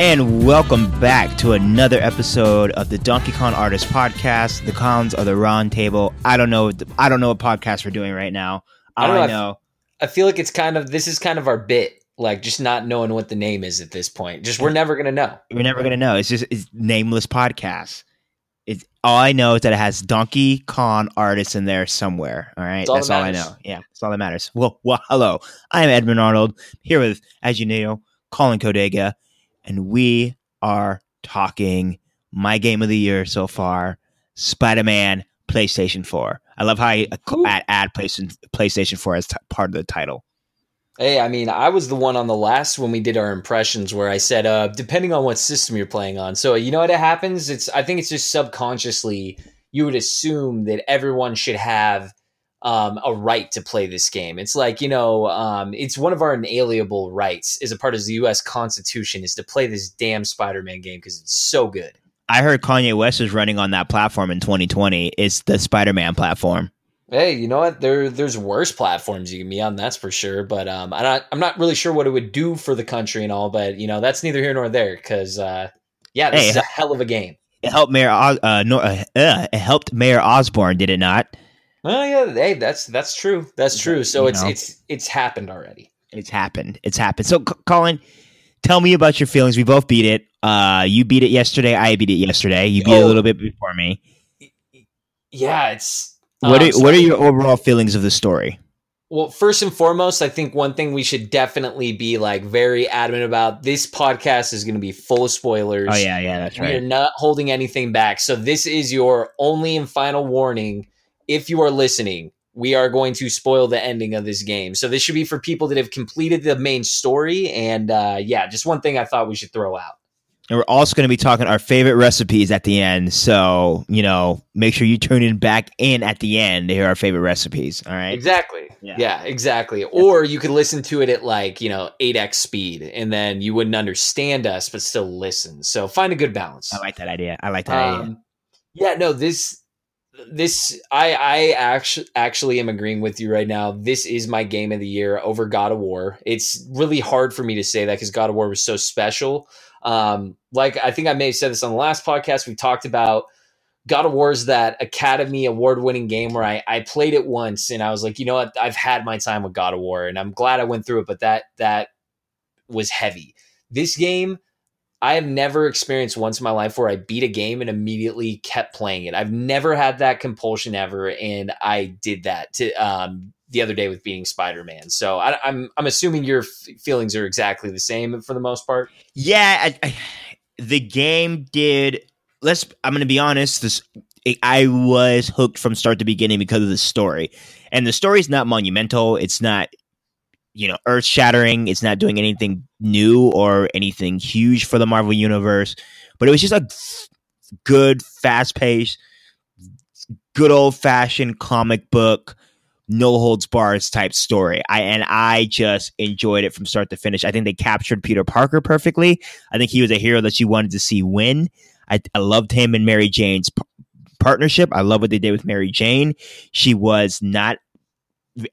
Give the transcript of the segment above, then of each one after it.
And welcome back to another episode of the Donkey Kong Artist Podcast. The cons are the round table. I don't know. I don't know what podcast we're doing right now. I don't know, I know. I feel like it's kind of this is kind of our bit, like just not knowing what the name is at this point. Just we're never gonna know. We're never gonna know. It's just it's nameless podcast. It's all I know is that it has Donkey Kong artists in there somewhere. All right, That's all that's that all I know. Yeah, that's all that matters. Well, well, hello. I am Edmund Arnold here with, as you know, Colin Kodega, and we are talking my game of the year so far, Spider Man PlayStation Four. I love how I add, add PlayStation PlayStation Four as t- part of the title. Hey, I mean, I was the one on the last when we did our impressions where I said, uh, depending on what system you're playing on. So you know what it happens? It's I think it's just subconsciously you would assume that everyone should have um, a right to play this game. It's like you know, um, it's one of our inalienable rights as a part of the U.S. Constitution is to play this damn Spider-Man game because it's so good. I heard Kanye West is running on that platform in 2020. It's the Spider Man platform. Hey, you know what? There, there's worse platforms you can be on. That's for sure. But um, I'm not, I'm not really sure what it would do for the country and all. But you know, that's neither here nor there. Because uh, yeah, this Hey, is a hell of a game. It helped Mayor uh, uh, uh, it helped Mayor Osborn, did it not? Oh yeah, hey, that's that's true. That's true. So You it's know. it's it's happened already. It's happened. It's happened. So, C- Colin, tell me about your feelings. We both beat it. Uh, you beat it yesterday. I beat it yesterday. You beat it a Oh. little bit before me. Yeah, it's What um, are, so- what are your overall feelings of the story? Well, first and foremost, I think one thing we should definitely be like very adamant about. This podcast is going to be full of spoilers. Oh yeah, yeah, that's right. We are not holding anything back. So this is your only and final warning. If you are listening, we are going to spoil the ending of this game. So this should be for people that have completed the main story. And uh, yeah, just one thing I thought we should throw out. And we're also going to be talking our favorite recipes at the end. So you know, make sure you tune in back in at the end to hear our favorite recipes. All right. Exactly. Yeah. Yeah. exactly. Or you could listen to it at like, you know, 8x speed and then you wouldn't understand us, but still listen. So find a good balance. I like that idea. I like that idea. Um, yeah, no, this this I I actually actually am agreeing with you right now. This is my game of the year over God of War. It's really hard for me to say that because God of War was so special. Um, like I think I may have said this on the last podcast. We talked about God of War is that Academy Award winning game where I, I played it once and I was like, you know what, I've had my time with God of War and I'm glad I went through it, but that that was heavy. This game, I have never experienced once in my life where I beat a game and immediately kept playing it. I've never had that compulsion ever, and I did that to um, the other day with beating Spider Man. So I, I'm I'm assuming your f- feelings are exactly the same for the most part. Yeah, I, I, the game did. Let's. I'm going to be honest. This I was hooked from start to beginning because of the story, and the story's not monumental. It's not, you know, earth shattering. It's not doing anything new or anything huge for the Marvel universe. But it was just a good, fast paced, good old fashioned comic book no holds bars type story. I and I just enjoyed it from start to finish. I think they captured Peter Parker perfectly. I think he was a hero that you wanted to see win. I, I loved him and Mary Jane's p- partnership. I love what they did with Mary Jane. She was not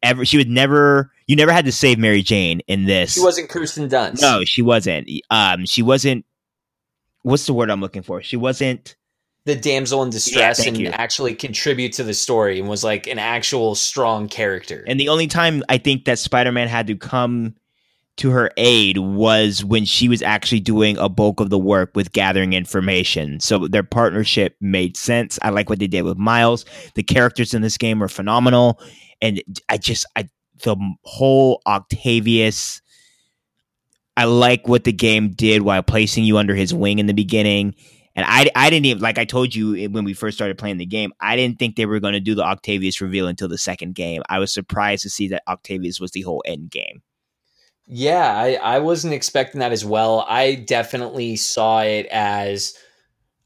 ever. She was never. You never had to save Mary Jane in this. She wasn't Kirsten Dunst. No, she wasn't. Um, she wasn't. What's the word I'm looking for? She wasn't. the damsel in distress thank and you. actually contribute to the story and was like an actual strong character. And the only time I think that Spider Man had to come to her aid was when she was actually doing a bulk of the work with gathering information. So their partnership made sense. I like what they did with Miles. The characters in this game are phenomenal. And I just, I, the whole Octavius, I like what the game did while placing you under his wing in the beginning. And I, I didn't even like I told you eh, when we first started playing the game. I didn't think they were going to do the Octavius reveal until the second game. I was surprised to see that Octavius was the whole end game. Yeah, I, I wasn't expecting that as well. I definitely saw it as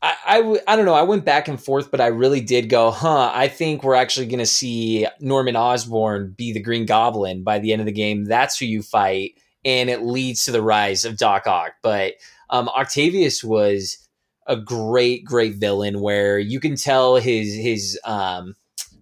I, I, w- I don't know. I went back and forth, but I really did go, huh? I think we're actually going to see Norman Osborn be the Green Goblin by the end of the game. That's who you fight, and it leads to the rise of Doc Ock. But um, Octavius was a great, great villain where you can tell his his um,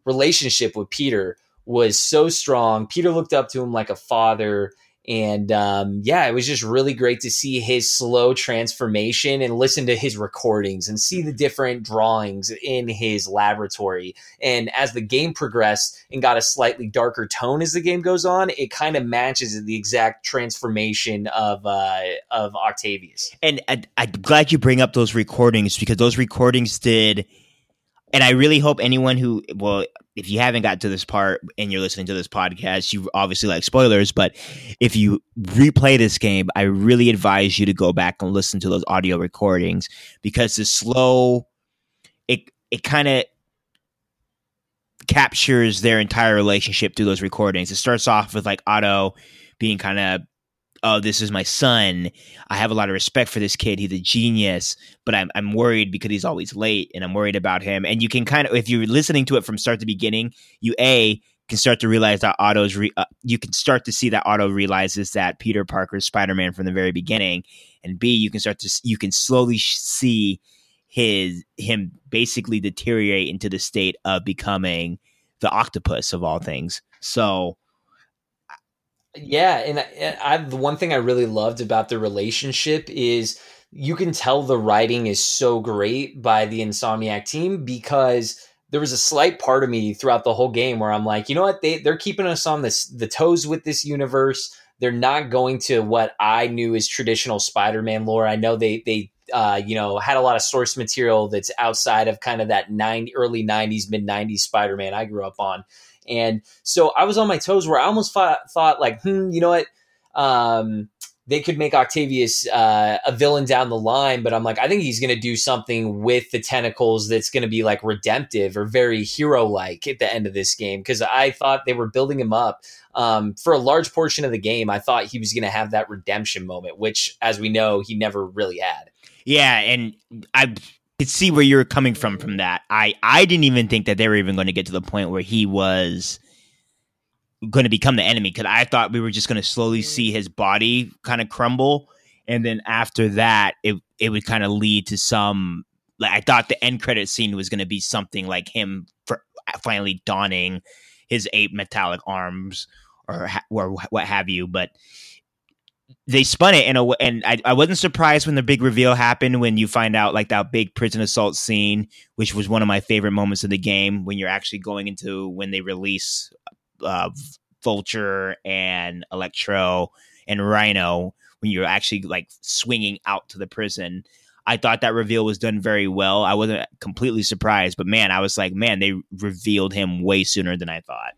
relationship with Peter was so strong. Peter looked up to him like a father And um, yeah, it was just really great to see his slow transformation and listen to his recordings and see the different drawings in his laboratory. And as the game progressed and got a slightly darker tone as the game goes on, it kind of matches the exact transformation of uh, of Octavius. And I, I'm glad you bring up those recordings because those recordings did and I really hope anyone who, well, if you haven't got to this part and you're listening to this podcast, you obviously like spoilers. But if you replay this game, I really advise you to go back and listen to those audio recordings because the slow, it it kind of captures their entire relationship through those recordings. It starts off with like Otto being kind of oh, this is my son. I have a lot of respect for this kid. He's a genius, but I'm I'm worried because he's always late, and I'm worried about him. And you can kind of, if you're listening to it from start to beginning, you a can start to realize that Otto's re- uh, you can start to see that Otto realizes that Peter Parker's Spider-Man from the very beginning, and B you can start to you can slowly see his him basically deteriorate into the state of becoming the octopus of all things. So yeah, and I, I, the one thing I really loved about the relationship is you can tell the writing is so great by the Insomniac team because there was a slight part of me throughout the whole game where I'm like, you know what, they they're keeping us on this the toes with this universe. They're not going to what I knew as traditional Spider-Man lore. I know they they uh, you know had a lot of source material that's outside of kind of that nine early '90s mid '90s Spider-Man I grew up on and so I was on my toes where I almost thought, thought like, hmm, you know what? Um, they could make Octavius uh, a villain down the line, but I'm like, I think he's going to do something with the tentacles that's going to be like redemptive or very hero like at the end of this game. Because I thought they were building him up um, for a large portion of the game. I thought he was going to have that redemption moment, which, as we know, he never really had. Yeah, and I could see where you're coming from from that. I I didn't even think that they were even going to get to the point where he was going to become the enemy because I thought we were just going to slowly see his body kind of crumble, and then after that, it it would kind of lead to some. Like I thought the end credit scene was going to be something like him for finally donning his eight metallic arms or or what have you, but they spun it in a way, and I, I wasn't surprised when the big reveal happened when you find out like that big prison assault scene, which was one of my favorite moments of the game when you're actually going into when they release uh, Vulture and Electro and Rhino when you're actually like swinging out to the prison. I thought that reveal was done very well. I wasn't completely surprised, but man, I was like, man, they revealed him way sooner than I thought.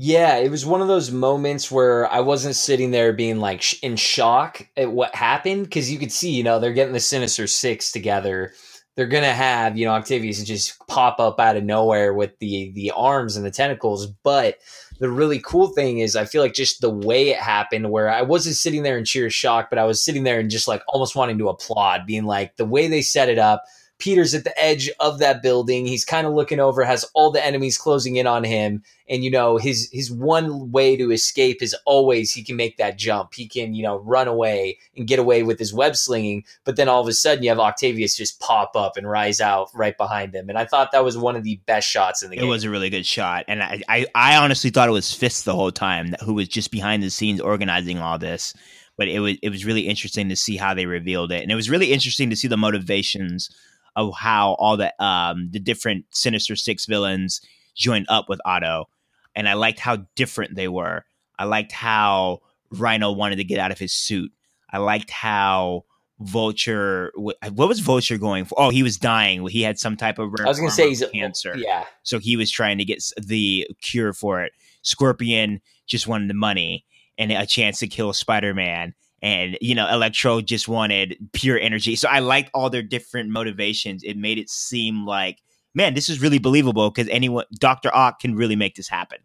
Yeah, it was one of those moments where I wasn't sitting there being like sh- in shock at what happened because you could see, you know, they're getting the Sinister Six together. They're gonna have, you know, Octavius just pop up out of nowhere with the the arms and the tentacles. But the really cool thing is, I feel like just the way it happened, where I wasn't sitting there in sheer shock, but I was sitting there and just like almost wanting to applaud, being like the way they set it up Peter's at the edge of that building. He's kind of looking over, has all the enemies closing in on him, and you know his his one way to escape is always he can make that jump. He can you know run away and get away with his web slinging. But then all of a sudden you have Octavius just pop up and rise out right behind him, and I thought that was one of the best shots in the it game. It was a really good shot, and I, I I honestly thought it was Fisk the whole time, who was just behind the scenes organizing all this but it was it was really interesting to see how they revealed it, and it was really interesting to see the motivations of how all the um, the different Sinister Six villains joined up with Otto, and I liked how different they were. I liked how Rhino wanted to get out of his suit. I liked how Vulture. What was Vulture going for? Oh, he was dying. He had some type of. I was going to say he's cancer. Yeah. So he was trying to get the cure for it. Scorpion just wanted the money and a chance to kill Spider Man and you know electro just wanted pure energy. So i liked all their different motivations. It made it seem like man this is really believable because anyone Doc Ock can really make this happen.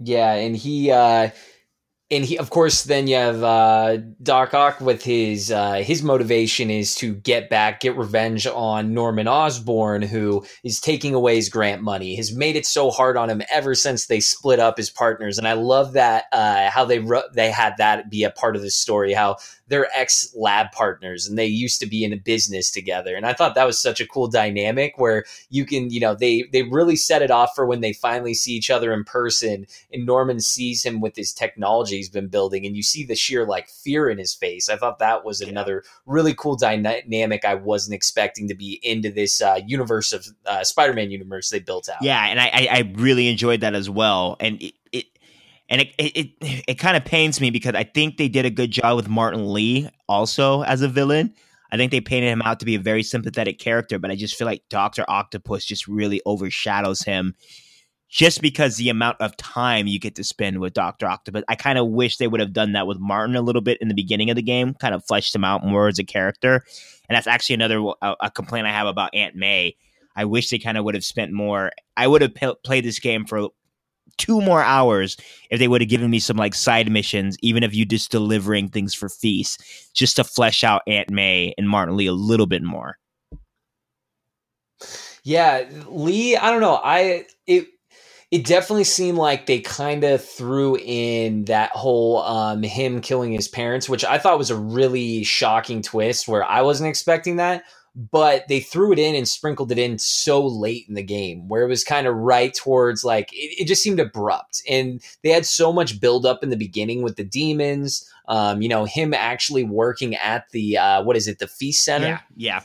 Yeah and he uh and he of course then you have uh Doc Ock with his uh his motivation is to get back get revenge on Norman Osborn who is taking away his grant money. Has made it so hard on him ever since they split up as partners. And I love that uh how they they had that be a part of the story how they're ex lab partners and they used to be in a business together. And I thought that was such a cool dynamic where you can, you know, they they really set it off for when they finally see each other in person and Norman sees him with his technology he's been building, and you see the sheer like fear in his face. I thought that was yeah. another really cool dynamic I wasn't expecting to be into this uh, universe of uh, Spider-Man universe they built out. Yeah, and I, I really enjoyed that as well, and and it it it, it kind of pains me because I think they did a good job with Martin Lee also as a villain. I think they painted him out to be a very sympathetic character, but I just feel like Doctor Octopus just really overshadows him just because the amount of time you get to spend with Doctor Octopus. I kind of wish they would have done that with Martin a little bit in the beginning of the game, kind of fleshed him out more as a character. And that's actually another a, a complaint I have about Aunt May. I wish they kind of would have spent more. I would have p- played this game for two more hours if they would have given me some like side missions, even if you just delivering things for feasts, just to flesh out Aunt May and Martin Lee a little bit more. Yeah, Lee, I don't know. I it it definitely seemed like they kind of threw in that whole um, him killing his parents, which I thought was a really shocking twist where I wasn't expecting that but they threw it in and sprinkled it in so late in the game where it was kind of right towards like it, it, just seemed abrupt. And they had so much build up in the beginning with the demons um, you know him actually working at the uh, what is it the feast center? Yeah yeah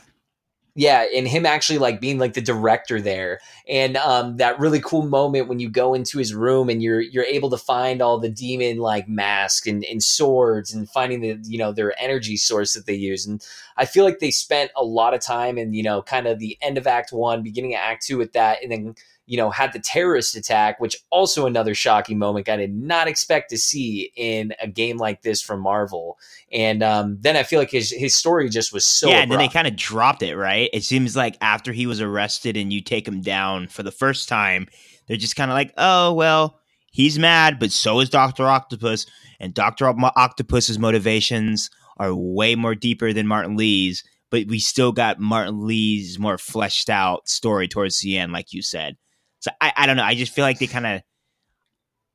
yeah and him actually like being like the director there and um, that really cool moment when you go into his room and you're you're able to find all the demon like masks and, and swords and finding the you know their energy source that they use and i feel like they spent a lot of time in you know kind of the end of act one beginning of act two with that and then you know, had the terrorist attack, which also another shocking moment I did not expect to see in a game like this from Marvel. And um, then I feel like his his story just was so yeah. And then they kind of dropped it, right? It seems like after he was arrested and you take him down for the first time, they're just kind of like, oh well, he's mad, but so is Doctor Octopus, and Doctor Octopus's motivations are way more deeper than Martin Lee's. But we still got Martin Lee's more fleshed out story towards the end, like you said. So I, I don't know. I just feel like they kind of.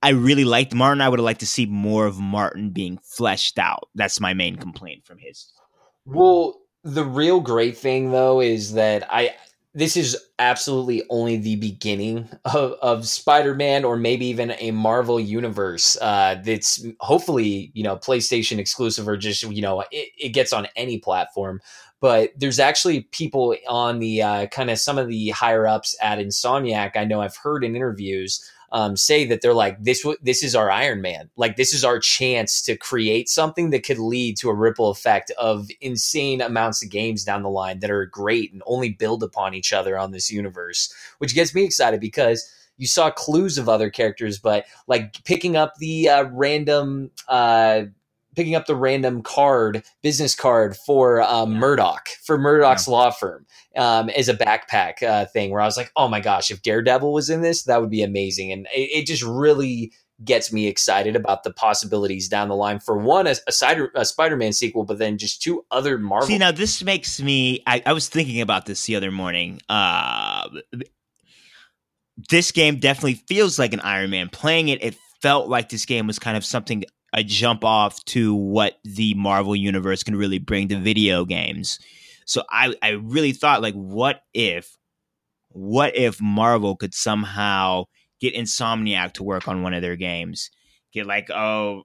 I really liked Martin. I would have liked to see more of Martin being fleshed out. That's my main complaint from his. Well, the real great thing though is that I this is absolutely only the beginning of, of Spider-Man or maybe even a Marvel universe uh, that's hopefully you know PlayStation exclusive or just you know it, it gets on any platform but there's actually people on the uh, kind of some of the higher ups at Insomniac. I know I've heard in interviews um, say that they're like this. This is our Iron Man. Like this is our chance to create something that could lead to a ripple effect of insane amounts of games down the line that are great and only build upon each other on this universe, which gets me excited because you saw clues of other characters, but like picking up the uh, random uh, picking up the random card, business card for um, yeah. Murdock, for Murdock's yeah. law firm um, as a backpack uh, thing where I was like, oh my gosh, if Daredevil was in this, that would be amazing. And it, it just really gets me excited about the possibilities down the line for one, a, a, a Spider-Man sequel, but then just two other Marvel. See, now this makes me, I, I was thinking about this the other morning. Uh, this game definitely feels like an Iron Man. Playing it, it felt like this game was kind of something a jump off to what the Marvel universe can really bring to video games. So I, I really thought like what if what if Marvel could somehow get Insomniac to work on one of their games? Get like, oh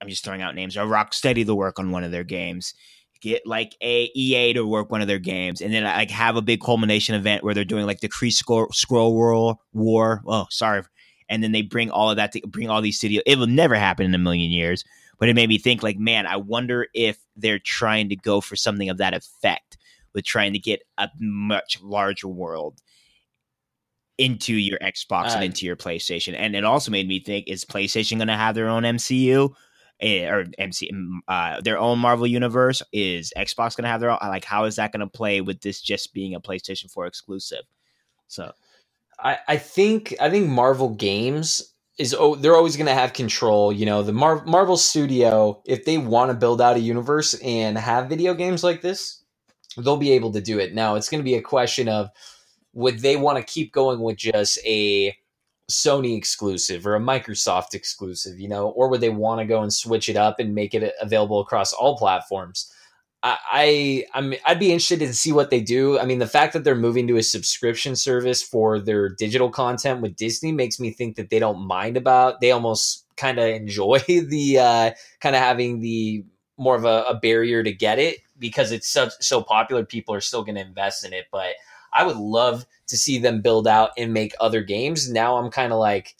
I'm just throwing out names, or Rocksteady to work on one of their games. Get like a EA to work one of their games, and then like have a big culmination event where they're doing like the Kree Skrull War. War. Oh, sorry and then they bring all of that to bring all these studios. It will never happen in a million years, but it made me think like, man, I wonder if they're trying to go for something of that effect with trying to get a much larger world into your Xbox uh, and into your PlayStation. And it also made me think: Is PlayStation going to have their own MCU? Eh, or MC, uh, their own Marvel universe? Is Xbox going to have their own? Like, how is that going to play with this just being a PlayStation 4 exclusive? So, I, I think I think Marvel Games is oh they're always going to have control. You know, the Mar- Marvel Studio if they want to build out a universe and have video games like this, they'll be able to do it. Now it's going to be a question of would they want to keep going with just a Sony exclusive or a Microsoft exclusive, you know, or would they want to go and switch it up and make it available across all platforms? I, I am I'd be interested to see what they do. I mean, the fact that they're moving to a subscription service for their digital content with Disney makes me think that they don't mind about. They almost kind of enjoy the uh, kind of having the more of a, a barrier to get it because it's so, so popular. People are still going to invest in it, but I would love to see them build out and make other games. Now I'm kind of like,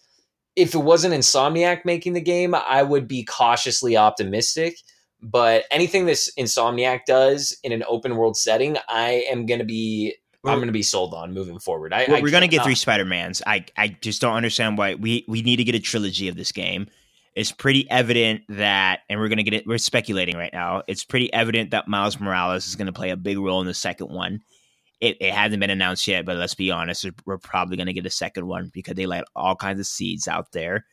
if it wasn't Insomniac making the game, I would be cautiously optimistic. But anything this Insomniac does in an open world setting, I am going to be I'm going to be sold on moving forward. I, we're, going to get three Spider Mans. I I just don't understand why we we need to get a trilogy of this game. It's pretty evident that, and we're going to get it. We're speculating right now. It's pretty evident that Miles Morales is going to play a big role in the second one. It, it hasn't been announced yet, but let's be honest, we're probably going to get a second one because they let all kinds of seeds out there.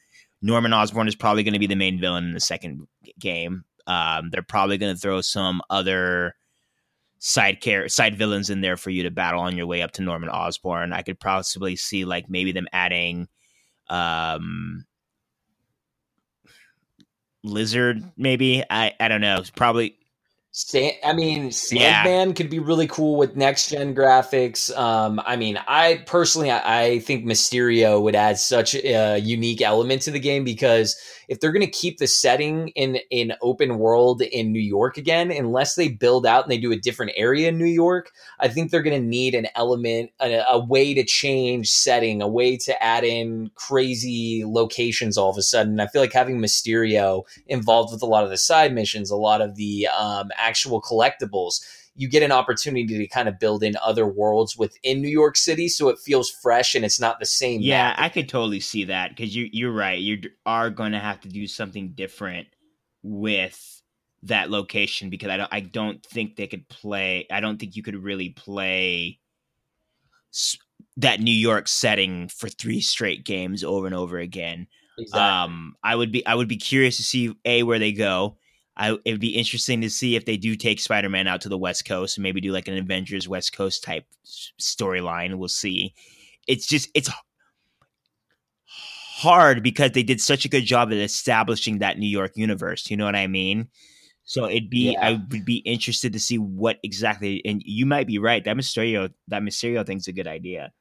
Norman Osborn is probably going to be the main villain in the second game. Um, they're probably going to throw some other side care side villains in there for you to battle on your way up to Norman Osborn. I could possibly see like maybe them adding um Lizard maybe. I I don't know. Probably Sand, I mean, Sandman yeah. could be really cool with next gen graphics. Um, I mean, I personally, I, I, think Mysterio would add such a unique element to the game because if they're going to keep the setting in in open world in New York again, unless they build out and they do a different area in New York, I think they're going to need an element, a, a way to change setting, a way to add in crazy locations all of a sudden. I feel like having Mysterio involved with a lot of the side missions, a lot of the um, actual collectibles, you get an opportunity to kind of build in other worlds within New York City, so it feels fresh and it's not the same. Yeah, map. I could totally see that because you you're right. You are going to have to do something different with that location because I don't I don't think they could play. I don't think you could really play that New York setting for three straight games over and over again. Exactly. Um, I would be I would be curious to see a where they go I, it would be interesting to see if they do take Spider Man out to the West Coast and maybe do like an Avengers West Coast type storyline. We'll see. It's just it's hard because they did such a good job at establishing that New York universe. You know what I mean? So it'd be yeah. I would be interested to see what exactly. And you might be right. That Mysterio that Mysterio thing's a good idea.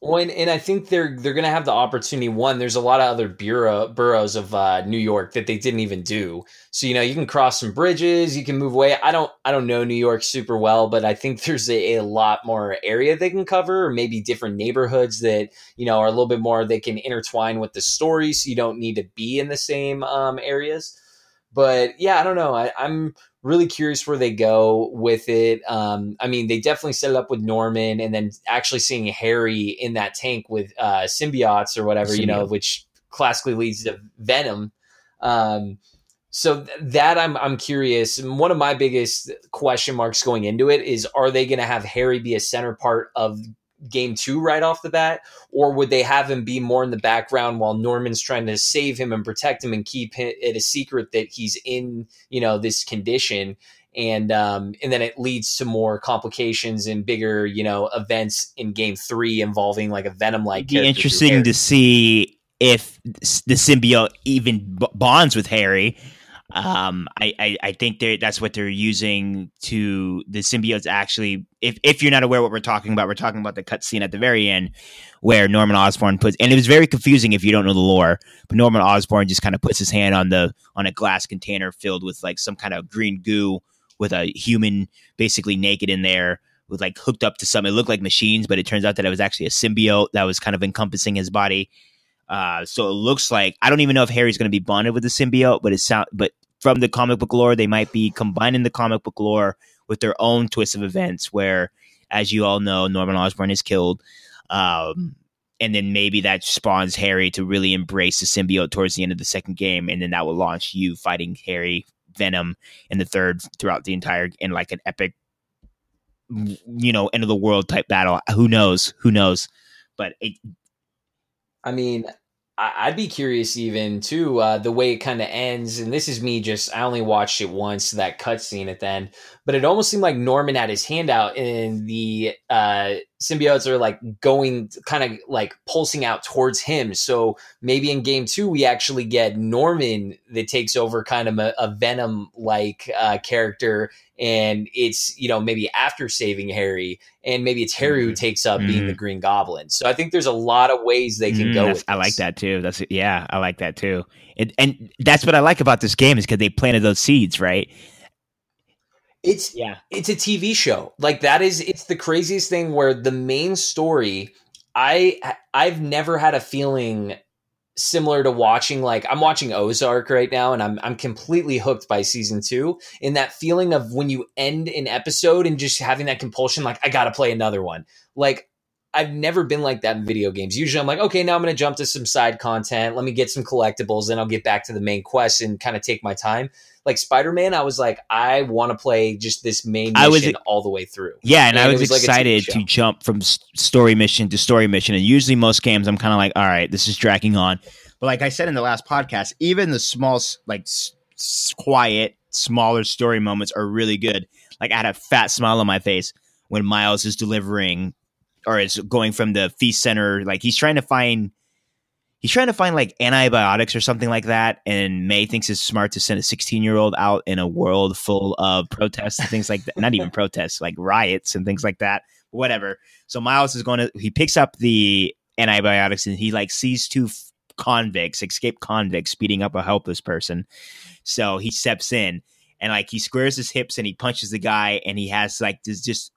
Well, and, and, I think they're they're going to have the opportunity. One, there's a lot of other bureau, boroughs of uh, New York that they didn't even do. So you know, you can cross some bridges, you can move away. I don't I don't know New York super well, but I think there's a, a lot more area they can cover, or maybe different neighborhoods that you know are a little bit more. They can intertwine with the story, so you don't need to be in the same um, areas. But yeah, I don't know. I, I'm really curious where they go with it. Um, I mean, they definitely set it up with Norman, and then actually seeing Harry in that tank with uh, symbiotes or whatever, Symbiote. you know, which classically leads to Venom. Um, so that I'm I'm curious. One of my biggest question marks going into it is: Are they going to have Harry be a center part of game two right off the bat, or would they have him be more in the background while Norman's trying to save him and protect him and keep it a secret that he's in, you know, this condition? And um, and then it leads to more complications and bigger, you know, events in game three involving like a Venom like. Be interesting to see if the symbiote even bonds with Harry um, I, I, I think that's what they're using to the symbiotes actually. If if you're not aware what we're talking about, we're talking about the cutscene at the very end where Norman Osborn puts, and it was very confusing if you don't know the lore. But Norman Osborn just kind of puts his hand on the on a glass container filled with like some kind of green goo with a human basically naked in there with like hooked up to something. It looked like machines, but it turns out that it was actually a symbiote that was kind of encompassing his body. Uh, so it looks like I don't even know if Harry's going to be bonded with the symbiote, but it sound but from the comic book lore, they might be combining the comic book lore with their own twist of events. Where, as you all know, Norman Osborn is killed, um, and then maybe that spawns Harry to really embrace the symbiote towards the end of the second game, and then that will launch you fighting Harry, Venom, in the third throughout the entire in like an epic, you know, end of the world type battle. Who knows? Who knows? But it, I mean, I'd be curious even too uh, the way it kind of ends, and this is me just I only watched it once that cutscene at the end, but it almost seemed like Norman had his hand out, and the uh, symbiotes are like going kind of like pulsing out towards him. So maybe in game two we actually get Norman that takes over kind of a, a Venom like uh, character and it's you know maybe after saving Harry, and maybe it's Harry mm-hmm. who takes up mm-hmm. being the mm-hmm. Green Goblin. So I think there's a lot of ways they can mm, go. I like that too. That's yeah, I like that too. And, and that's what I like about this game is because they planted those seeds, right? It's yeah, it's a TV show. Like that is it's the craziest thing where the main story. I I've never had a feeling similar to watching like I'm watching Ozark right now and I'm I'm completely hooked by season 2 in that feeling of when you end an episode and just having that compulsion like I got to play another one. Like I've never been like that in video games. Usually I'm like, okay, now I'm going to jump to some side content. Let me get some collectibles, then I'll get back to the main quest and kind of take my time. Like Spider Man, I was like, I want to play just this main mission I was, all the way through. Yeah, and, and I was, was excited like to jump from story mission to story mission. And usually, most games, I'm kind of like, all right, this is dragging on. But like I said in the last podcast, even the small, like s- quiet, smaller story moments are really good. Like I had a fat smile on my face when Miles is delivering or is going from the feast center. Like he's trying to find he's trying to find like antibiotics or something like that. And May thinks it's smart to send a 16 year old out in a world full of protests and things like that. Not even protests, like riots and things like that. Whatever. So Miles is going to, he picks up the antibiotics and he like sees two convicts, escaped convicts, beating up a helpless person. So he steps in and like he squares his hips and he punches the guy and he has like this just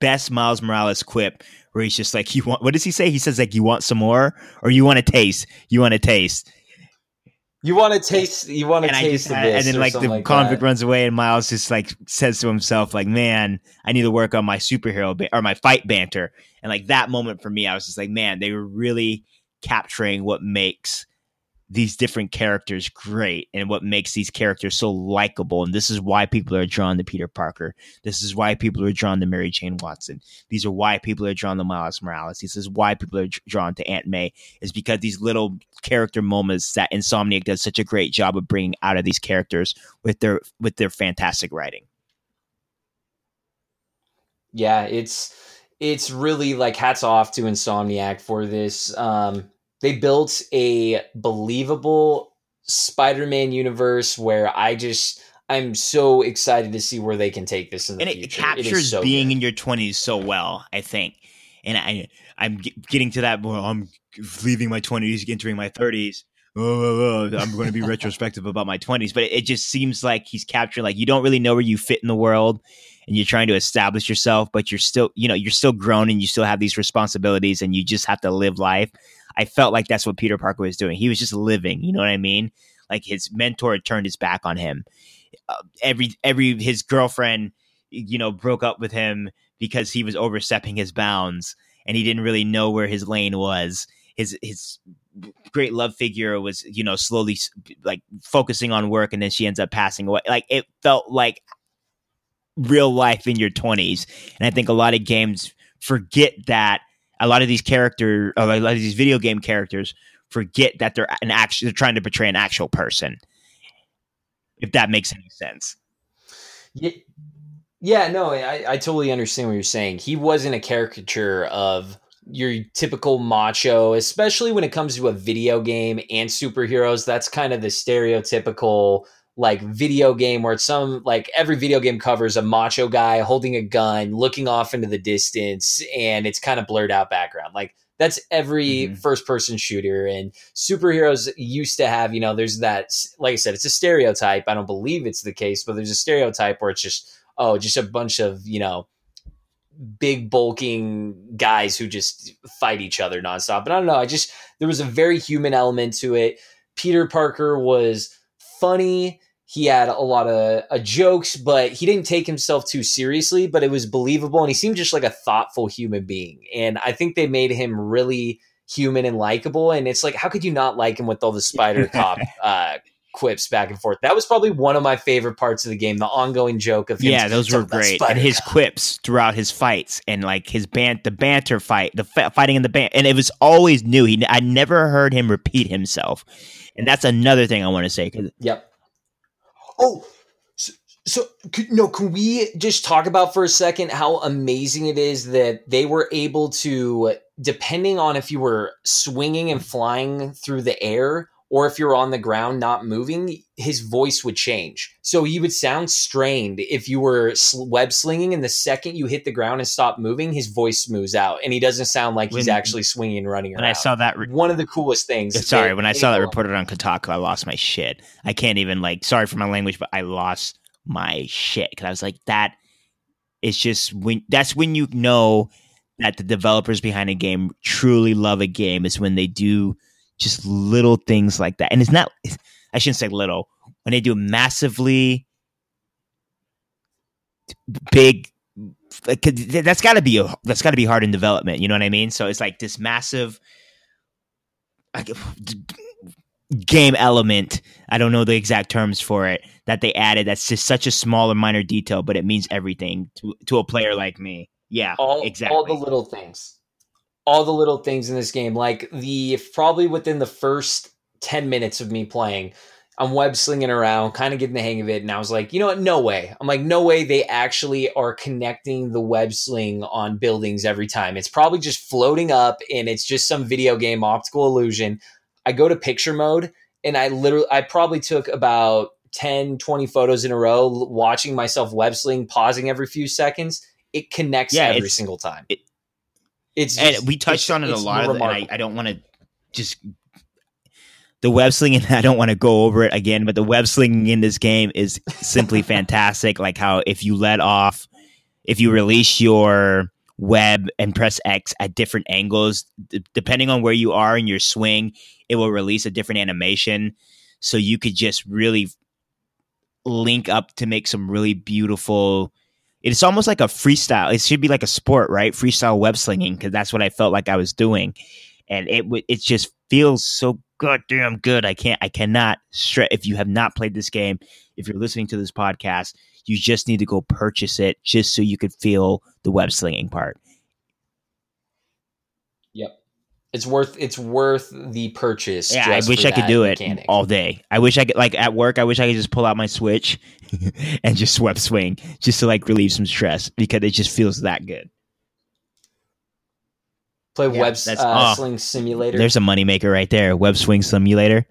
best Miles Morales quip where he's just like, "You want? What does he say? He says like, you want some more, or you want to taste? You want to taste." You want to taste. You want to taste just, And then like the like convict that. runs away, and Miles just like says to himself, like, "Man, I need to work on my superhero ba- or my fight banter." And like that moment for me, I was just like, "Man, they were really capturing what makes." These different characters great and what makes these characters so likable. And this is why people are drawn to Peter Parker. This is why people are drawn to Mary Jane Watson. These are why people are drawn to Miles Morales. This is why people are drawn to Aunt May, is because these little character moments that Insomniac does such a great job of bringing out of these characters with their with their fantastic writing. Yeah, it's it's really like hats off to Insomniac for this. Um, they built a believable Spider-Man universe where I just I'm so excited to see where they can take this in the and future. it captures so being good. in your 20s so well, I think. And I I'm getting to that well, I'm leaving my 20s, entering my 30s. Oh, I'm going to be retrospective about my 20s, but it, it just seems like he's capturing like you don't really know where you fit in the world and you're trying to establish yourself, but you're still, you know, you're still grown and you still have these responsibilities and you just have to live life. I felt like that's what Peter Parker was doing. He was just living. You know what I mean? Like his mentor had turned his back on him. Uh, every every his girlfriend, you know, broke up with him because he was overstepping his bounds and he didn't really know where his lane was. His his great love figure was you know slowly like focusing on work and then she ends up passing away. Like it felt like real life in your 20s. And I think a lot of games forget that a lot of these character, a lot of these video game characters forget that they're an actual, they're trying to portray an actual person. If that makes any sense. Yeah, yeah no, I, I totally understand what you're saying. He wasn't a caricature of your typical macho, especially when it comes to a video game and superheroes. That's kind of the stereotypical like video game where it's some like every video game covers a macho guy holding a gun, looking off into the distance, and it's kind of blurred out background. Like that's every mm-hmm. first person shooter and superheroes used to have, you know, there's that like I said, it's a stereotype. I don't believe it's the case, but there's a stereotype where it's just oh, just a bunch of, you know, big bulking guys who just fight each other nonstop. But I don't know, I just there was a very human element to it. Peter Parker was funny he had a lot of uh, jokes, but he didn't take himself too seriously. But it was believable, and he seemed just like a thoughtful human being. And I think they made him really human and likable. And it's like, how could you not like him with all the Spider Cop uh, quips back and forth? That was probably one of my favorite parts of the game. The ongoing joke of yeah, those were great, and his quips throughout his fights, and like his bant, the banter fight, the fa- fighting in the band, and it was always new. He, I never heard him repeat himself, and that's another thing I want to say. Cause yep Oh, so, so no, can we just talk about for a second how amazing it is that they were able to, depending on if you were swinging and flying through the air or if you're on the ground not moving, his voice would change. So he would sound strained if you were web slinging, and the second you hit the ground and stop moving, his voice smooths out, and he doesn't sound like when, he's actually swinging and running around. When I saw that, re- one of the coolest things. Sorry, when I saw that reported on Kotaku, I lost my shit. I can't even like. Sorry for my language, but I lost my shit because I was like, that. It's just when that's when you know that the developers behind a game truly love a game is when they do just little things like that. And it's not, I shouldn't say little, when they do massively big, like, that's got to be a, that's got to be hard in development. You know what I mean? So it's like this massive like, game element. I don't know the exact terms for it that they added. That's just such a small or minor detail, but it means everything to to a player like me. Yeah, all, exactly. All the little things all the little things in this game. Like the probably within the first 10 minutes of me playing, I'm web slinging around, kind of getting the hang of it. And I was like, you know what? No way. I'm like, no way they actually are connecting the web sling on buildings every time. It's probably just floating up and it's just some video game optical illusion. I go to picture mode and I literally, I probably took about 10, 20 photos in a row, watching myself web sling, pausing every few seconds. It connects yeah, every single time. It, it's just, and we touched on it a lot, of, and I, I don't want to just the web slinging. I don't want to go over it again, but the web slinging in this game is simply fantastic. Like how if you let off, if you release your web and press X at different angles, d- depending on where you are in your swing, it will release a different animation. So you could just really link up to make some really beautiful it's almost like a freestyle. It should be like a sport, right? Freestyle web slinging because that's what I felt like I was doing, and it it just feels so goddamn good. I can't, I cannot stress. If you have not played this game, if you're listening to this podcast, you just need to go purchase it just so you could feel the web slinging part. It's worth it's worth the purchase. Yeah, I wish I could do it mechanic. all day. I wish I could like at work. I wish I could just pull out my Switch and just web swing just to like relieve some stress because it just feels that good. Play yeah, web uh, oh, sling simulator. There's a moneymaker right there. Web swing simulator.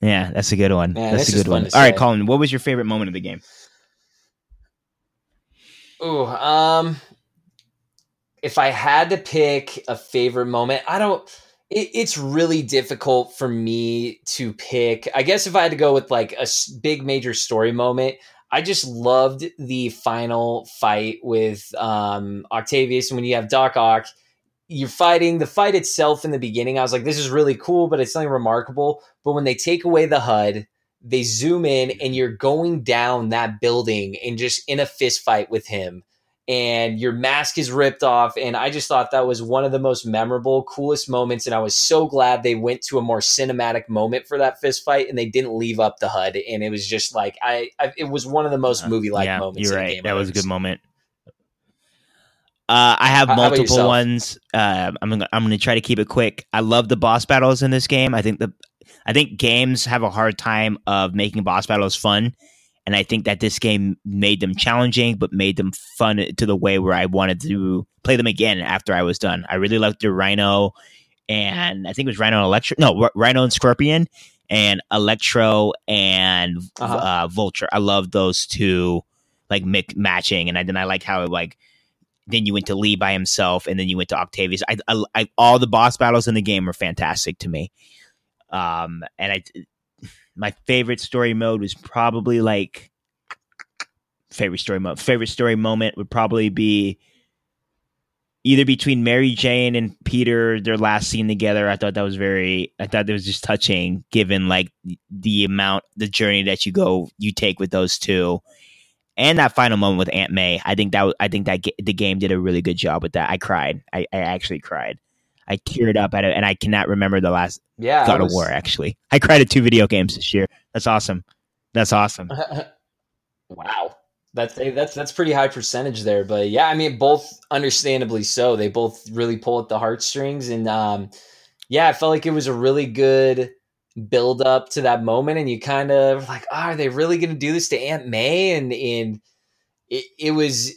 Yeah, that's a good one. Man, that's a good one. All right, Colin, what was your favorite moment of the game? Oh, um, if I had to pick a favorite moment, I don't. It, it's really difficult for me to pick. I guess if I had to go with like a big major story moment, I just loved the final fight with um, Octavius. And when you have Doc Ock, you're fighting the fight itself in the beginning. I was like, this is really cool, but it's nothing remarkable. But when they take away the HUD, they zoom in and you're going down that building and just in a fist fight with him and your mask is ripped off. And I just thought that was one of the most memorable, coolest moments. And I was so glad they went to a more cinematic moment for that fist fight and they didn't leave up the HUD. And it was just like, I, I it was one of the most movie like yeah, moments. You're right. That was a good moment. Uh, I have multiple ones. Uh, I'm gonna, I'm going to try to keep it quick. I love the boss battles in this game. I think the I think games have a hard time of making boss battles fun and I think that this game made them challenging, but made them fun to the way where I wanted to play them again after I was done. I really loved the Rhino, and I think it was Rhino and Electro. No, Rhino and Scorpion, and Electro and uh-huh. uh, Vulture. I love those two, like mix, matching, and I, then I like how it like. Then you went to Lee by himself, and then you went to Octavius. I, I, I all the boss battles in the game are fantastic to me. Um, and I my favorite story mode was probably like favorite story mode. Favorite story moment would probably be either between Mary Jane and Peter, their last scene together. I thought that was very. I thought that was just touching, given like the amount, the journey that you go, you take with those two, and that final moment with Aunt May. I think that I think that the game did a really good job with that. I cried. I, I actually cried. I teared up at it, and I cannot remember the last yeah, God was... of War. Actually, I cried at two video games this year. That's awesome. That's awesome. wow, that's that's that's pretty high percentage there. But yeah, I mean, both understandably so. They both really pull at the heartstrings, and um, yeah, I felt like it was a really good build up to that moment, and you kind of like, oh, are they really going to do this to Aunt May? And and it, it was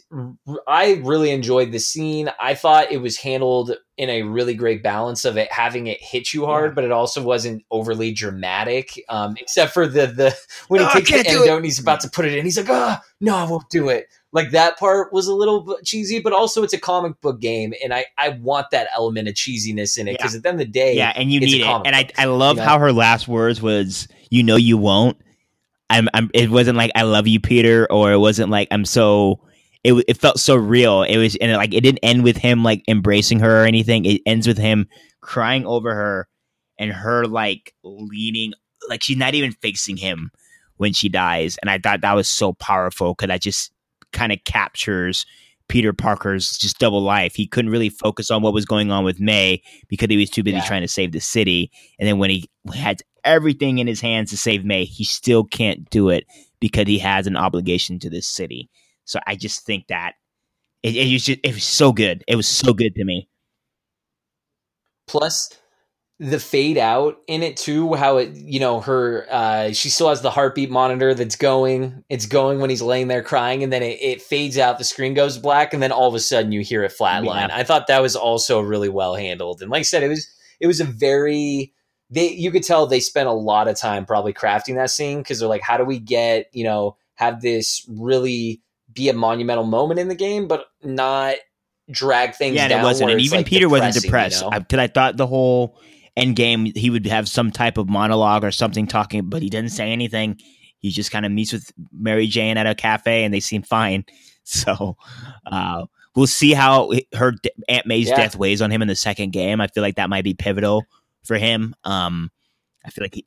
I really enjoyed the scene. I thought it was handled in a really great balance of it having it hit you hard, yeah. but it also wasn't overly dramatic. Um, except for the the when he takes the antidote and he's about to put it in, he's like, "Ah, oh, no, I won't do it." Like that part was a little cheesy, but also it's a comic book game, and I I want that element of cheesiness in it because yeah. at the end of the day, yeah, and you need it. And I I love you know? how her last words was, "You know, you won't." I'm, I'm it wasn't like I love you, Peter, or it wasn't like I'm so it, it felt so real. It was and it, like it didn't end with him like embracing her or anything. It ends with him crying over her and her like leaning like she's not even facing him when she dies. And I thought that was so powerful because that just kind of captures Peter Parker's just double life. He couldn't really focus on what was going on with May because he was too busy yeah. trying to save the city. And then when he had everything in his hands to save May, he still can't do it because he has an obligation to this city. So I just think that it, it was just, it was so good. It was so good to me. Plus, the fade out in it too how it you know her uh she still has the heartbeat monitor that's going it's going when he's laying there crying and then it, it fades out the screen goes black and then all of a sudden you hear it flatline yeah. i thought that was also really well handled and like i said it was it was a very they you could tell they spent a lot of time probably crafting that scene because they're like how do we get you know have this really be a monumental moment in the game but not drag things yeah, down. it wasn't. And even like Peter wasn't depressed. You know? I, I thought the whole end game he would have some type of monologue or something talking, but he didn't say anything. He just kind of meets with Mary Jane at a cafe, and they seem fine. So uh, we'll see how her Aunt May's yeah. death weighs on him in the second game. I feel like that might be pivotal for him. Um, I feel like he,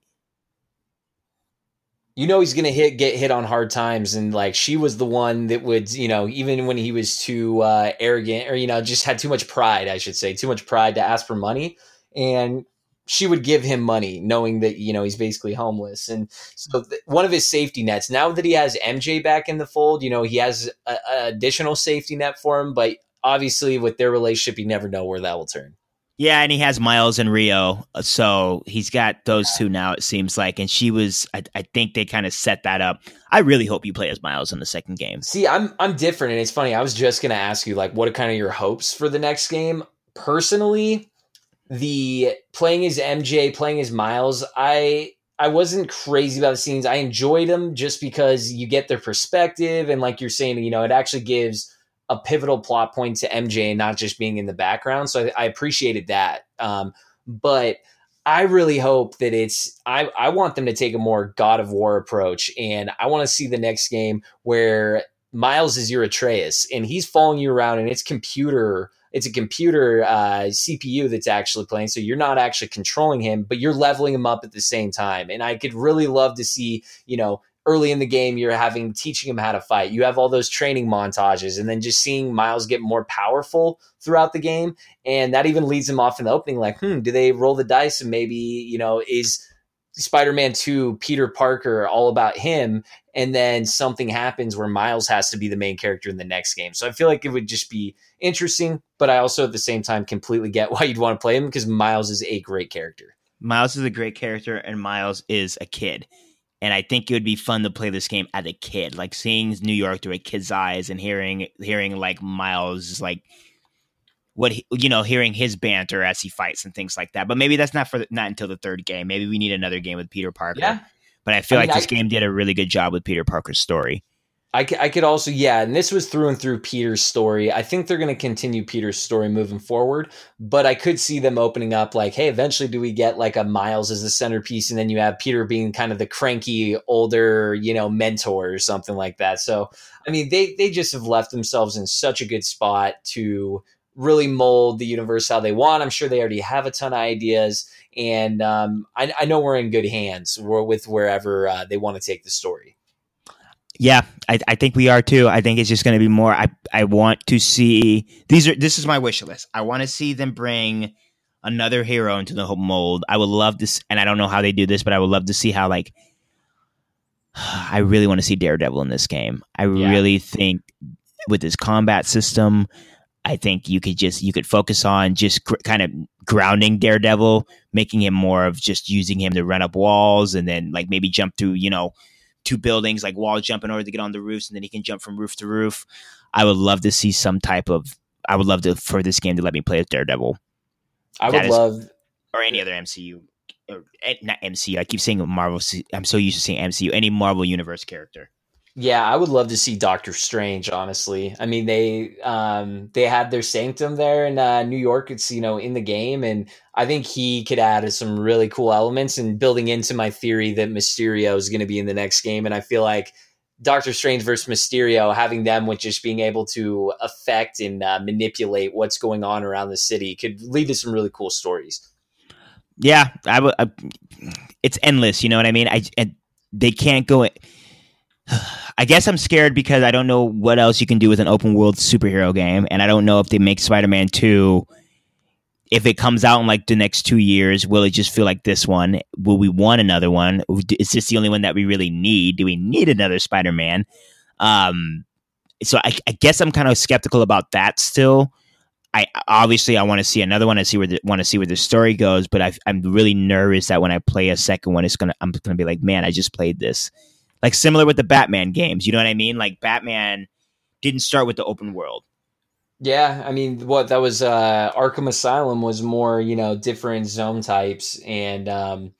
you know he's gonna hit get hit on hard times and like she was the one that would you know even when he was too uh, arrogant or you know just had too much pride i should say too much pride to ask for money. And she would give him money knowing that you know he's basically homeless. And so th- one of his safety nets now that he has mj back in the fold you know he has an additional safety net for him but obviously with their relationship you never know where that will turn yeah and he has miles and rio uh, so he's got those two now it seems like and she was i, I think they kind of set that up. I really hope you play as miles in the second game. See i'm i'm different and it's funny i was just gonna ask you like what are kind of your hopes for the next game? Personally the playing as MJ, playing as Miles, I I wasn't crazy about the scenes. I enjoyed them just because you get their perspective and like you're saying, you know, it actually gives a pivotal plot point to MJ and not just being in the background. So I, I appreciated that. Um, but I really hope that it's I, I want them to take a more God of War approach and I want to see the next game where Miles is your Atreus and he's following you around and it's computer it's a computer uh, CPU that's actually playing. So you're not actually controlling him, but you're leveling him up at the same time. And I could really love to see, you know, early in the game you're having teaching him how to fight. You have all those training montages, and then just seeing Miles get more powerful throughout the game, and that even leads him off in the opening. Like, hmm, do they roll the dice and maybe you know is Spider-Man 2 Peter Parker all about him and then something happens where Miles has to be the main character in the next game. So I feel like it would just be interesting, but I also at the same time completely get why you'd want to play him because Miles is a great character. Miles is a great character and Miles is a kid. And I think it would be fun to play this game as a kid, like seeing New York through a kid's eyes and hearing hearing like Miles like what he, you know, hearing his banter as he fights and things like that. But maybe that's not for not until the third game. Maybe we need another game with Peter Parker. Yeah. But I feel I mean, like this I, game did a really good job with Peter Parker's story. I, I could also, yeah, and this was through and through Peter's story. I think they're going to continue Peter's story moving forward, but I could see them opening up like, hey, eventually do we get like a Miles as the centerpiece, and then you have Peter being kind of the cranky older, you know, mentor or something like that. So, I mean, they they just have left themselves in such a good spot to really mold the universe how they want. I'm sure they already have a ton of ideas, and um, I, I, know we're in good hands with wherever uh, they want to take the story. Yeah, I, I, think we are too. I think it's just going to be more. I I want to see these are. This is my wish list. I want to see them bring another hero into the whole mold. I would love this, and I don't know how they do this, but I would love to see how like. I really want to see Daredevil in this game. I yeah. really think with his combat system, I think you could just you could focus on just gr- kind of grounding Daredevil, making him more of just using him to run up walls and then like maybe jump through you know two buildings, like wall jump in order to get on the roofs, and then he can jump from roof to roof. I would love to see some type of. I would love to for this game to let me play as Daredevil. I would is- love or any other MCU, or eh, not MCU. I keep saying Marvel. I'm so used to saying MCU. Any Marvel Universe character. Yeah, I would love to see Doctor Strange. Honestly, I mean they um, they had their sanctum there in uh, New York. It's you know in the game, and I think he could add some really cool elements. And building into my theory that Mysterio is going to be in the next game, and I feel like Doctor Strange versus Mysterio, having them with just being able to affect and uh, manipulate what's going on around the city, could lead to some really cool stories. Yeah, I would. It's endless. You know what I mean? I and they can't go. I guess I'm scared because I don't know what else you can do with an open world superhero game, and I don't know if they make Spider Man two. If it comes out in like the next two years, will it just feel like this one? Will we want another one? Is this the only one that we really need? Do we need another Spider Man? Um, so I, I guess I'm kind of skeptical about that still. I obviously I want to see another one. I see where want to see where the story goes, but I, I'm really nervous that when I play a second one, it's gonna I'm gonna be like, man, I just played this. Like similar with the Batman games, you know what I mean? Like Batman didn't start with the open world. Yeah, I mean, what that was uh Arkham Asylum was more, you know, different zone types and um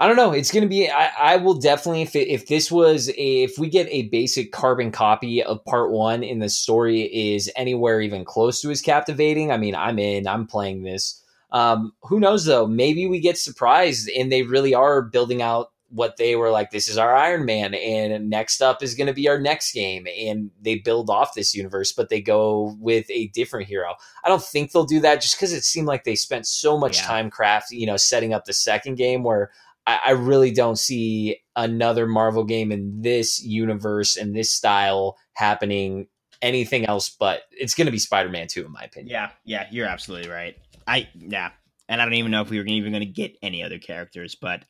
I don't know. It's going to be. I, I will definitely if it, if this was a, if we get a basic carbon copy of part one and the story is anywhere even close to as captivating. I mean, I'm in. I'm playing this. Um, who knows though? Maybe we get surprised and they really are building out what they were like. This is our Iron Man, and next up is going to be our next game, and they build off this universe, but they go with a different hero. I don't think they'll do that just because it seemed like they spent so much Yeah. time craft, you know, setting up the second game where I, I really don't see another Marvel game in this universe and this style happening anything else but it's going to be Spider-Man 2 in my opinion. Yeah, yeah, you're absolutely right. I yeah, and I don't even know if we were even going to get any other characters, but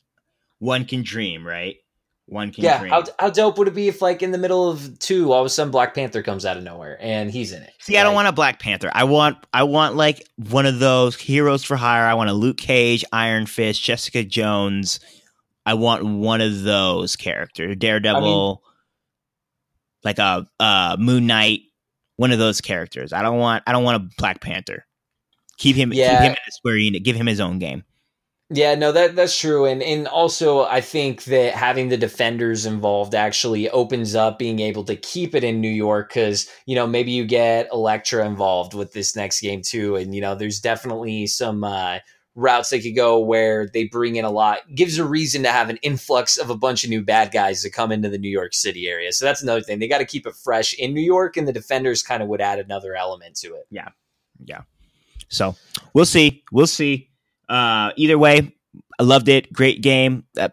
one can dream, right? One can Yeah, dream. how, how dope would it be if like in the middle of 2 all of a sudden Black Panther comes out of nowhere and he's in it. See, I don't want a Black Panther. I want I want like one of those heroes for hire. I want a Luke Cage, Iron Fist, Jessica Jones. I want one of those characters. Daredevil, like a uh, Moon Knight, one of those characters. I don't want I don't want a Black Panther. Keep him Yeah. keep him in the Square Enix. Give him his own game. Yeah, no, that that's true, and and also I think that having the defenders involved actually opens up being able to keep it in New York because you know maybe you get Elektra involved with this next game too, and you know there's definitely some uh, routes they could go where they bring in a lot, gives a reason to have an influx of a bunch of new bad guys to come into the New York City area. So that's another thing they got to keep it fresh in New York, and the defenders kind of would add another element to it. Yeah, yeah. So we'll see. We'll see. Uh, either way, I loved it. Great game. Uh,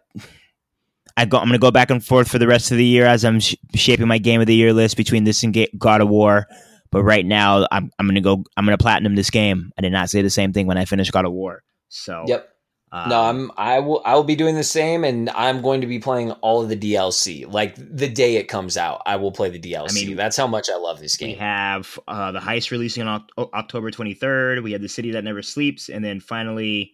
I I'm going to go back and forth for the rest of the year as I'm sh- shaping my game of the year list between this and Ga- God of War. But right now, I'm I'm going to go. I'm going to platinum this game. I did not say the same thing when I finished God of War. So Yep. Um, No, I'm I will I will be doing the same and I'm going to be playing all of the DLC. Like the day it comes out, I will play the DLC. I mean, That's how much I love this game. We have uh, the heist releasing on Oc- October 23rd. We have the city that never sleeps, and then finally,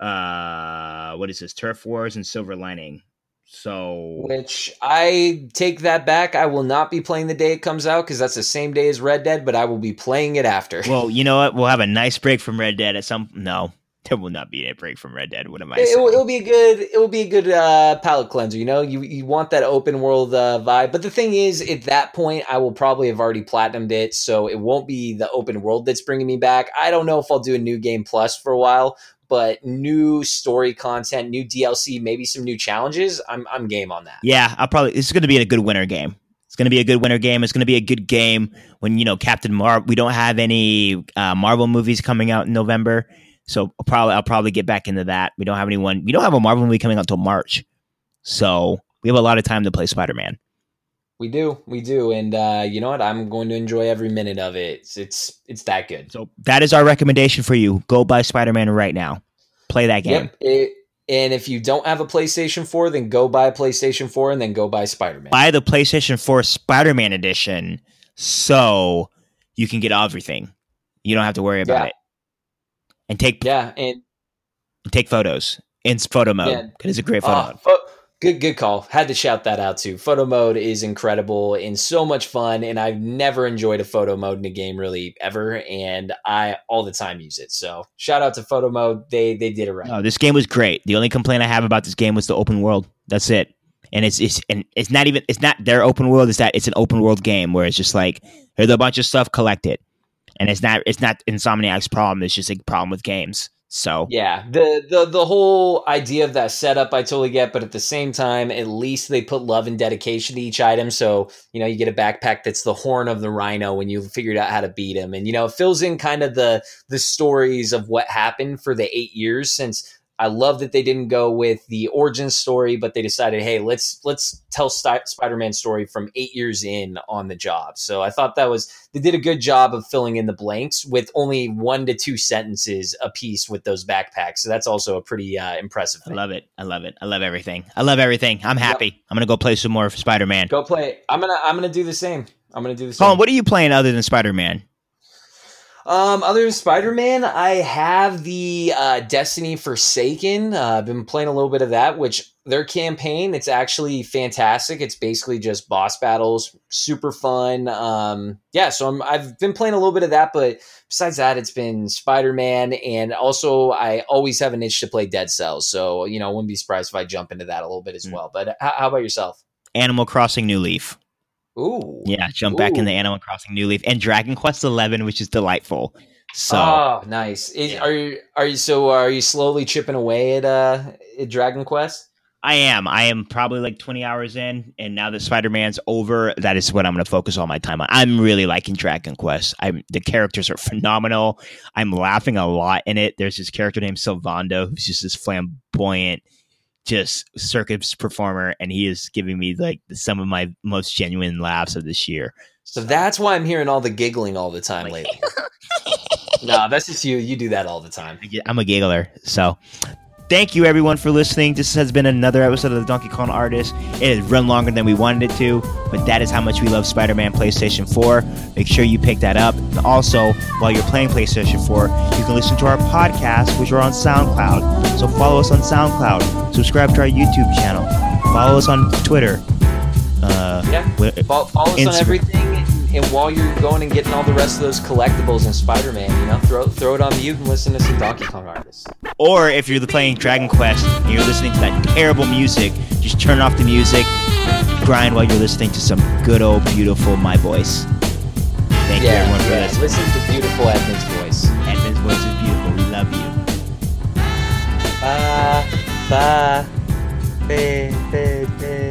uh, what is this? Turf Wars and Silver Lining. So Which I take that back. I will not be playing the day it comes out because that's the same day as Red Dead, but I will be playing it after. Well, you know what? We'll have a nice break from Red Dead at some. No, there will not be a break from Red Dead. What am I it, saying? will, it'll be a good it will be a good uh palate cleanser you know you you want that open world uh, vibe but the thing is at that point i will probably have already platinumed it so it won't be the open world that's bringing me back i don't know if i'll do a new game plus for a while but new story content new dlc maybe some new challenges i'm i'm game on that yeah, I'll probably. It's going to be a good winter game. It's going to be a good winter game. It's going to be a good game when you know Captain Mar. We don't have any uh, Marvel movies coming out in November, so I'll probably I'll probably get back into that. We don't have anyone. We don't have a Marvel movie coming out until March, so we have a lot of time to play Spider Man. we do we do and uh you know what i'm going to enjoy every minute of it it's it's, it's that good So that is our recommendation for you. Go buy Spider Man right now. Play that game. Yep. It, and if you don't have a PlayStation 4, then go buy a PlayStation 4 and then go buy Spider Man. Buy the PlayStation 4 Spider Man edition so you can get everything. You don't have to worry about Yeah. it. And take Yeah, and take photos in photo mode Yeah. it's a great photo uh, mode. pho- Good, good call. Had to shout that out too. Photo mode is incredible and so much fun. And I've never enjoyed a photo mode in a game really ever, and I all the time use it. So shout out to photo mode. They they did it right. No, this game was great. The only complaint I have about this game was the open world. That's it. And it's it's and it's not even it's not their open world. It's that it's an open world game where it's just like there's a bunch of stuff collected, and it's not it's not Insomniac's problem. It's just a problem with games. So yeah, the the the whole idea of that setup I totally get, but at the same time, at least they put love and dedication to each item. So you know, you get a backpack that's the horn of the rhino when you figured out how to beat him, and you know, it fills in kind of the the stories of what happened for the eight years since I love that they didn't go with the origin story, but they decided, hey, let's let's tell St- Spider-Man story from eight years in on the job. So I thought that was they did a good job of filling in the blanks with only one to two sentences a piece with those backpacks. So that's also a pretty uh, impressive. Thing. I love it. I love it. I love everything. I love everything. I'm happy. Yep. I'm gonna go play some more Spider-Man. Go play. I'm gonna I'm gonna do the same. I'm gonna do the same. Colin, what are you playing other than Spider-Man? Um, other than Spider Man, I have the uh, Destiny Forsaken. Uh, I've been playing a little bit of that, which their campaign it's actually fantastic. It's basically just boss battles, super fun. Um, yeah, so I'm, I've been playing a little bit of that, but besides that, it's been Spider Man, and also I always have an itch to play Dead Cells. So you know, I wouldn't be surprised if I jump into that a little bit as mm. well. But how, how about yourself? Animal Crossing New Leaf. Ooh. Yeah, jump Ooh. back in the Animal Crossing New Leaf and Dragon Quest Eleven, which is delightful. So Oh, nice. Is, yeah. are you are you so are you slowly chipping away at uh at Dragon Quest? I am. I am probably like 20 hours in, and now that Spider Man's over, that is what I'm going to focus all my time on. I'm really liking Dragon Quest. I'm the characters are phenomenal. I'm laughing a lot in it. There's this character named Sylvando who's just this flamboyant just circus performer, and he is giving me like some of my most genuine laughs of this year. So that's why I'm hearing all the giggling all the time lately. no, that's just you. You do that all the time. I'm a giggler. So Thank you, everyone, for listening. This has been another episode of the Donkey Kong Artist. It has run longer than we wanted it to, but that is how much we love Spider Man PlayStation 4. Make sure you pick that up. And also, while you're playing PlayStation 4, you can listen to our podcast, which are on SoundCloud. So follow us on SoundCloud, subscribe to our YouTube channel, follow us on Twitter. Uh, yeah, follow, follow us Instagram. on everything and while you're going and getting all the rest of those collectibles in Spider-Man, you know, throw throw it on mute and listen to some Donkey Kong artists. Or if you're playing Dragon Quest and you're listening to that terrible music, just turn off the music, grind while you're listening to some good old beautiful my voice. Thank yeah, you everyone for yeah. Listen to beautiful Edmund's voice. Edmund's voice is beautiful. We love you. Bye. Bye. Bye. Bye. Bye.